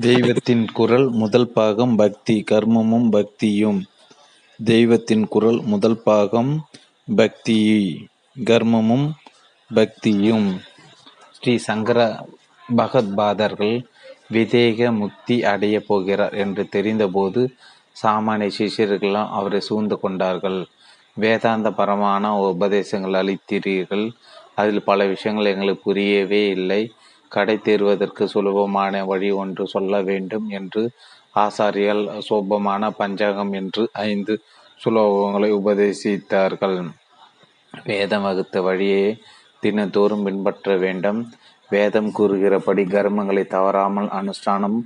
தெய்வத்தின் குரல் முதல் பாகம் பக்தி கர்மமும் பக்தியும். தெய்வத்தின் குரல் முதல் பாகம் பக்தி கர்மமும் பக்தியும். ஸ்ரீ சங்கர பகத்பாதர்கள் விதேக முக்தி அடையப் போகிறார் என்று தெரிந்தபோது சாமானிய சிஷியர்களெல்லாம் அவரை சூழ்ந்து கொண்டார்கள். வேதாந்த பரமான உபதேசங்கள் அளித்தீர்கள். அதில் பல விஷயங்கள் எங்களுக்கு புரியவே இல்லை. கடை தேர்வதற்கு சுலபமான வழி ஒன்று சொல்ல வேண்டும் என்று ஆசாரியால் சோபமான பஞ்சாங்கம் என்று ஐந்து சுலோகங்களை உபதேசித்தார்கள். வேதம் வகுத்த வழியே தினந்தோறும் பின்பற்ற வேண்டும். வேதம் கூறுகிறபடி கர்மங்களை தவறாமல் அனுஷ்டானம்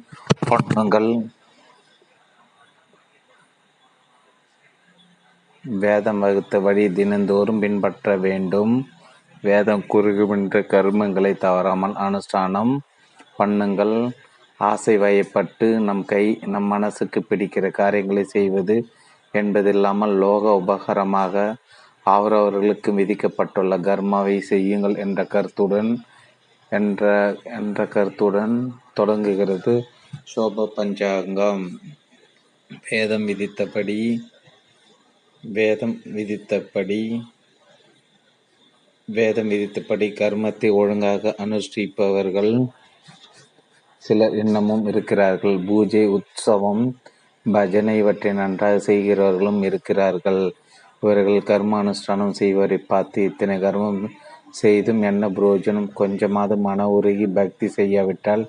பண்ணுங்கள் வேதம் வகுத்த வழி தினந்தோறும் பின்பற்ற வேண்டும். வேதம் கூறுகின்ற கர்மங்களை தவறாமல் அனுஷ்டானம் பண்ணுங்கள். ஆசை வயப்பட்டு நம் கை நம் மனசுக்கு பிடிக்கிற காரியங்களை செய்வது என்பதில்லாமல் லோக உபகரமாக அவரவர்களுக்கு விதிக்கப்பட்டுள்ள கர்மாவை செய்யுங்கள் என்ற கருத்துடன் என்ற என்ற கருத்துடன் தொடங்குகிறது. சோப பஞ்சாங்கம். வேதம் விதித்தபடி வேதம் விதித்தபடி வேதம் விதித்தபடி கர்மத்தை ஒழுங்காக அனுஷ்டிப்பவர்கள் சிலர் இன்னமும் இருக்கிறார்கள். பூஜை உற்சவம் பஜனை இவற்றை நன்றாக செய்கிறவர்களும் இருக்கிறார்கள். இவர்கள் கர்ம அனுஷ்டானம் செய்வரை பார்த்து இத்தனை கர்மம் செய்தும் என்ன புரோஜனம்? கொஞ்சமாவது மன உருகி பக்தி செய்யாவிட்டால்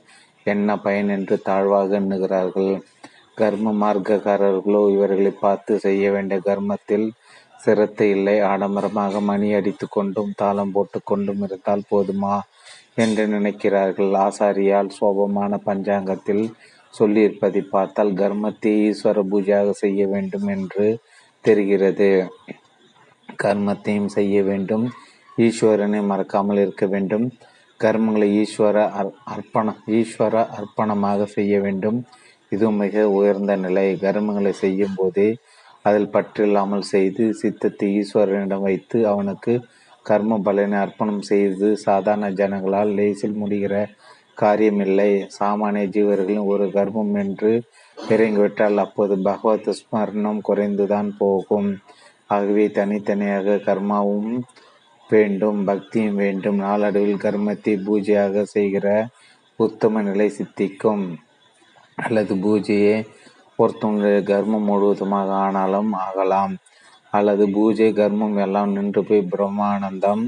என்ன பயன் என்று தாழ்வாக எண்ணுகிறார்கள். கர்ம மார்க்கக்காரர்களோ இவர்களை பார்த்து செய்ய வேண்டிய கர்மத்தில் சிரத்தை இல்லை ஆடம்பரமாக மணி அடித்து கொண்டும் தாளம் போட்டு கொண்டும் இருந்தால் போதுமா? என்று நினைக்கிறார்கள். ஆசாரியால் சோபமான பஞ்சாங்கத்தில் சொல்லியிருப்பதை பார்த்தால் கர்மத்தை ஈஸ்வர பூஜையாக செய்ய வேண்டும் என்று தெரிகிறது. கர்மத்தையும் செய்ய வேண்டும். ஈஸ்வரனை மறக்காமல் இருக்க வேண்டும். கர்மங்களை ஈஸ்வர அர் அர்ப்பண ஈஸ்வர அர்ப்பணமாக செய்ய வேண்டும். இது மிக உயர்ந்த நிலை. கர்மங்களை செய்யும் போதே அதில் பற்றில்லாமல் செய்து சித்தத்தை ஈஸ்வரனிடம் வைத்து அவனுக்கு கர்ம பலனை அர்ப்பணம் செய்து சாதாரண ஜனங்களால் லேசில் முடிகிற காரியமில்லை. சாமானிய ஜீவர்களின் ஒரு கர்மம் என்று இறங்கிவிட்டால் அப்போது பகவத் ஸ்மரணம் குறைந்துதான் போகும். ஆகவே தனித்தனியாக கர்மாவும் வேண்டும் பக்தியும் வேண்டும். நாளடைவில் கர்மத்தை பூஜையாக செய்கிற உத்தம நிலை சித்திக்கும். அல்லது பூஜையை ஒருத்தவங்களுடைய கர்மம் முழுவதுமாக ஆனாலும் ஆகலாம். அல்லது பூஜை கர்மம் எல்லாம் நின்று போய் பிரம்மானந்தம்.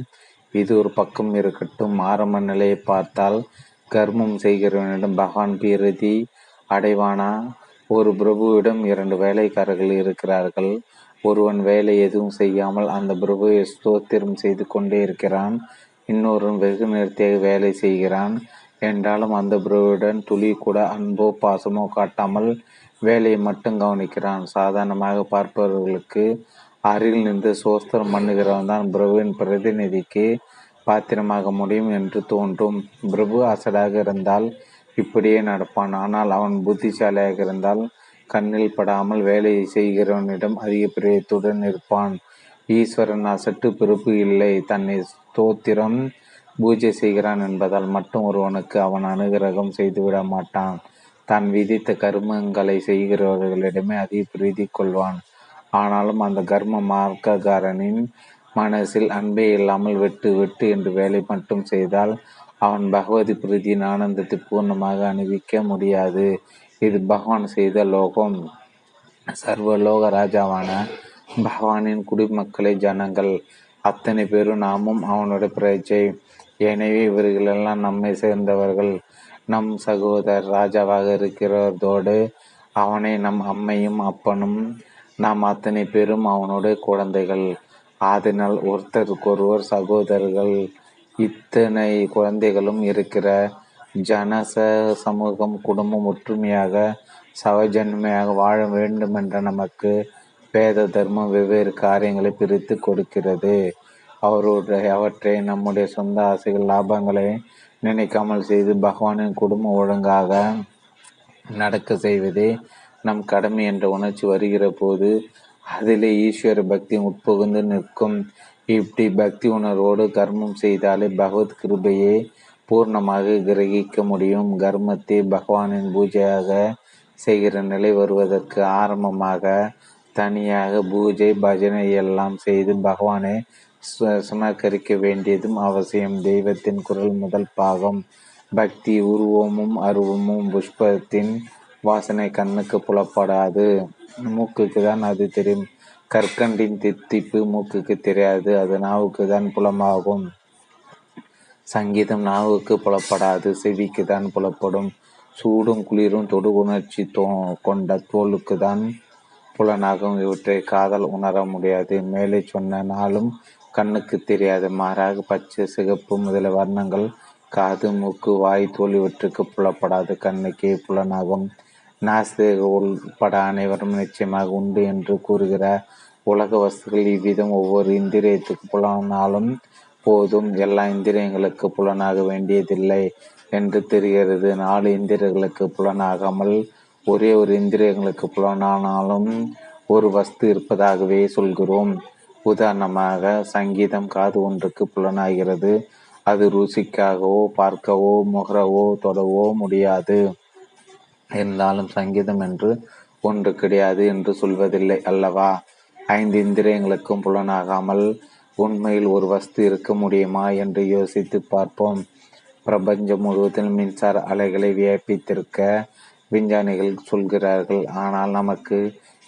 இது ஒரு பக்கம் இருக்கட்டும். ஆரம்ப நிலையை பார்த்தால் கர்மம் செய்கிறவனிடம் பகவான் பிரதி அடைவானா? ஒரு பிரபுவிடம் இரண்டு வேலைக்காரர்கள் இருக்கிறார்கள். ஒருவன் வேலை எதுவும் செய்யாமல் அந்த பிரபுவை ஸ்தோத்திரம் செய்து கொண்டே இருக்கிறான். இன்னொருவன் வெகு நிறுத்தியாக வேலை செய்கிறான். என்றாலும் அந்த பிரபுவுடன் துளி கூட அன்போ பாசமோ காட்டாமல் வேலையை மட்டும் கவனிக்கிறான். சாதாரணமாக பார்ப்பவர்களுக்கு அருகில் நின்று சோஸ்திரம் பண்ணுகிறவன் தான் பிரபுவின் பிரதிநிதிக்கு பாத்திரமாக முடியும் என்று தோன்றும். பிரபு அசடாக இருந்தால் இப்படியே நடப்பான். ஆனால் அவன் புத்திசாலியாக இருந்தால் கண்ணில் படாமல் வேலையை செய்கிறவனிடம் அதிக பிரியத்துடன் இருப்பான். ஈஸ்வரன் அசட்டு பிறப்பு இல்லை. தன்னை ஸ்தோத்திரம் பூஜை செய்கிறான் என்பதால் மட்டும் ஒருவனுக்கு அவன் அனுகிரகம் செய்துவிட மாட்டான். தான் விதித்த கர்மங்களை செய்கிறவர்களிடமே அதிக பிரீதி கொள்வான் ஆனாலும் அந்த கர்ம மார்க்ககாரனின் மனசில் அன்பே இல்லாமல் வெட்டு வெட்டு என்று வேலை மட்டும் செய்தால் அவன் பகவதி பிரீதியின் ஆனந்தத்தை பூர்ணமாக அணிவிக்க முடியாது. இது பகவான் செய்த லோகம். சர்வ லோக ராஜாவான பகவானின் குடிமக்களை ஜனங்கள் அத்தனை பேரும் நாமும் அவனுடைய பிரஜை. எனவே இவர்களெல்லாம் நம்மை சேர்ந்தவர்கள். நம் சகோதரர் ராஜாவாக இருக்கிறதோடு அவனை நம் அம்மையும் அப்பனும் நாம் அத்தனை பேரும் அவனுடைய குழந்தைகள். ஆதனால் ஒருத்தருக்கொருவர் சகோதரர்கள். இத்தனை குழந்தைகளும் இருக்கிற ஜனச சமூகம் குடும்பம் ஒற்றுமையாக சவஜன்மையாக வாழ வேண்டும் என்ற நமக்கு வேத தர்மம் வெவ்வேறு காரியங்களை பிரித்து கொடுக்கிறது. அவருடைய அவற்றை நம்முடைய சொந்த ஆசைகள் லாபங்களை நினைக்காமல் செய்து பகவானின் குடும்பம் ஒழுங்காக நடக்க செய்வதே நம் கடமை என்ற உணர்ச்சி வருகிற போது அதிலே ஈஸ்வர பக்தி உட்புகுந்து நிற்கும். இப்படி பக்தி உணர்வோடு கர்மம் செய்தாலே பகவத் கிருபையை பூர்ணமாக கிரகிக்க முடியும். கர்மத்தை பகவானின் பூஜையாக செய்கிற நிலை வருவதற்கு ஆரம்பமாக தனியாக பூஜை பஜனை எல்லாம் செய்து பகவானை சுமக்கரிக்க வேண்டியதும் அவசியம். தெய்வத்தின் குரல் முதல் பாகம். பக்தி உருவமும் அருவமும் புஷ்பத்தின் வாசனை கண்ணுக்கு புலப்படாது. மூக்குக்கு தான் அது தெரியும். கற்கண்டின் தித்திப்பு மூக்குக்கு தெரியாது. அது நாவுக்கு தான் புலமாகும். சங்கீதம் நாவுக்கு புலப்படாது. செவிக்கு தான் புலப்படும். சூடும் குளிரும் தொடு உணர்ச்சி தோ கொண்ட தோலுக்கு தான் புலனாகும். இவற்றை காதல் உணர முடியாது. மேலே சொன்ன நாளும் கண்ணுக்கு தெரியாது மாறாக பச்சை சிகப்பு முதல வர்ணங்கள் காது மூக்கு வாய் தோல் இவற்றுக்கு புலப்படாது கண்ணுக்கே புலனாகும். நாசிக உள்பட அனைவரும் நிச்சயமாக உண்டு என்று கூறுகிற உலக வஸ்துகள் இவ்விதம் ஒவ்வொரு இந்திரியத்துக்கு புலனாலும் போதும். எல்லா இந்திரியங்களுக்கு புலனாக வேண்டியதில்லை என்று தெரிகிறது. நாலு இந்திரியங்களுக்கு புலனாகாமல் ஒரே ஒரு இந்திரியங்களுக்கு புலனானாலும் ஒரு வஸ்து இருப்பதாகவே சொல்கிறோம். உதாரணமாக சங்கீதம் காது ஒன்றுக்கு புலனாகிறது. அது ருசிக்காகவோ பார்க்கவோ முகரவோ தொடவோ முடியாது. இருந்தாலும் சங்கீதம் என்று ஒன்று கிடையாது என்று சொல்வதில்லை அல்லவா? ஐந்து இந்திரியங்களுக்கும் புலனாகாமல் உண்மையில் ஒரு வஸ்து இருக்க முடியுமா என்று யோசித்து பார்ப்போம். பிரபஞ்சம் முழுவதும் மின்சார அலைகளை வியப்பித்திருக்க விஞ்ஞானிகள் சொல்கிறார்கள். ஆனால் நமக்கு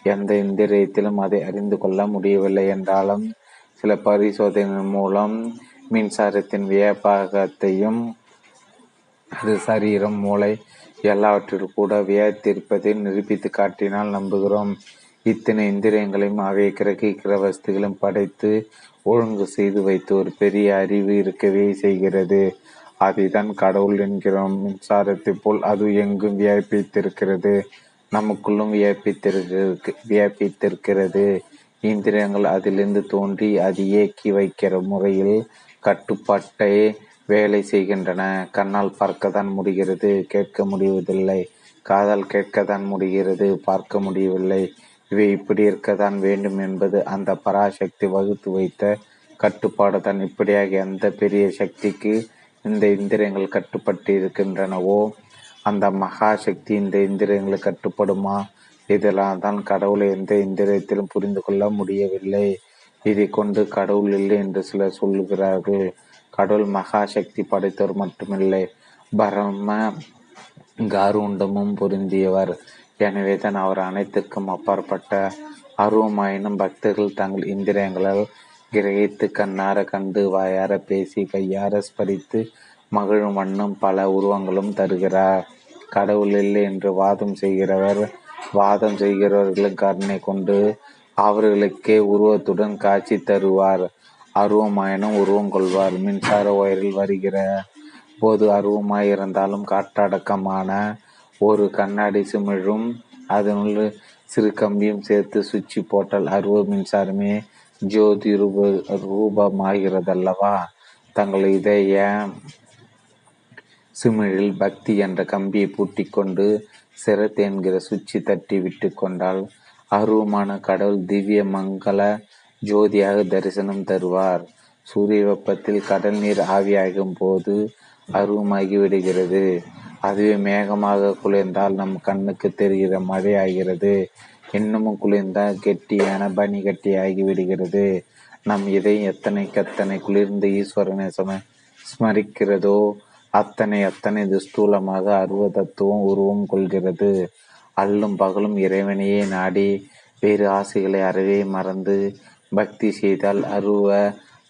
எந்த இந்திரியத்திலும் அதை அறிந்து கொள்ள முடியவில்லை என்றாலும் சில பரிசோதனை மூலம் மின்சாரத்தின் வியப்பாகத்தையும் அது சரீரம் மூளை எல்லாவற்றிற்கும் கூட வியத்திருப்பதை நிரூபித்து காட்டினால் நம்புகிறோம். இத்தனை இந்திரியங்களையும் அவை கிரகிக்கிற வஸ்துகளையும் படைத்து ஒழுங்கு செய்து வைத்து ஒரு பெரிய அறிவு இருக்கவே செய்கிறது. அதைதான் கடவுள் என்கிறோம். மின்சாரத்தை போல் அது எங்கும் வியப்பித்திருக்கிறது. நமக்குள்ளும் வியப்பித்திருக்கு வியப்பித்திருக்கிறது. இந்திரியங்கள் அதிலிருந்து தோன்றி அது இயக்கி வைக்கிற முறையில் கட்டுப்பாட்டை வேலை செய்கின்றன. கண்ணால் பார்க்கத்தான் முடிகிறது கேட்க முடிவதில்லை. காதால் கேட்கத்தான் முடிகிறது பார்க்க முடியவில்லை. இவை இப்படி இருக்கத்தான் வேண்டும் என்பது அந்த பராசக்தி வகுத்து வைத்த கட்டுப்பாடு தான். இப்படியாக எந்த பெரிய சக்திக்கு இந்த இந்திரியங்கள் கட்டுப்பட்டு இருக்கின்றனவோ அந்த மகா சக்தி இந்த இந்திரியங்களுக்கு கட்டுப்படுமா? இதெல்லாம் தான் கடவுளை எந்த இந்திரியத்திலும் புரிந்து கொள்ள முடியவில்லை. இதை கொண்டு கடவுள் இல்லை என்று சிலர் சொல்லுகிறார்கள். கடவுள் மகா சக்தி படைத்தவர் மட்டுமில்லை. பரம காருண்டமும் பொருந்தியவர். எனவேதான் அவர் அனைத்துக்கும் அப்பாற்பட்ட அருவமாயினும் பக்தர்கள் தங்கள் இந்திரியங்களால் கிரகித்து கண்ணார கண்டு வாயார பேசி கையார ஸ்பரித்து மகிழும் வண்ணம் பல உருவங்களும் தருகிறார். கடவுள் இல்லை என்று வாதம் செய்கிறவர் வாதம் செய்கிறவர்களும் கருணை கொண்டு அவர்களுக்கே உருவத்துடன் காட்சி தருவார். அருவமாயினும் உருவம் கொள்வார். மின்சார ஒயரில் வருகிற போது அருவமாயிருந்தாலும் காற்றடக்கமான ஒரு கண்ணாடி சிமிழும் அதனுள் சிறு கம்பியும் சேர்த்து சுவிட்ச் போட்டால் அருவ மின்சாரமே ஜோதி ரூப ரூபமாகிறதல்லவா? தங்கள் இதய சிமிழில் பக்தி என்ற கம்பியை பூட்டி கொண்டு சிரத் என்கிற சுச்சி தட்டி விட்டு கொண்டால் அருவமான கடவுள் திவ்ய மங்கள ஜோதியாக தரிசனம் தருவார். சூரிய வெப்பத்தில் கடல் நீர் ஆவியாகும் போது அருவமாகி விடுகிறது. அதுவே மேகமாக குளிர்ந்தால் நம் கண்ணுக்கு தெரிகிற மழை ஆகிறது. இன்னமும் குளிர்ந்தால் கெட்டியான பனி கட்டியாகி விடுகிறது. நம் இதை எத்தனை கத்தனை குளிர்ந்த ஈஸ்வரனை சம ஸ்மரிக்கிறதோ அத்தனை அத்தனை துஸ்தூலமாக அருவ தத்துவம் உருவம் கொள்கிறது. அல்லும் பகலும் இறைவனையே நாடி வேறு ஆசைகளை அறவே மறந்து பக்தி செய்தால் அருவ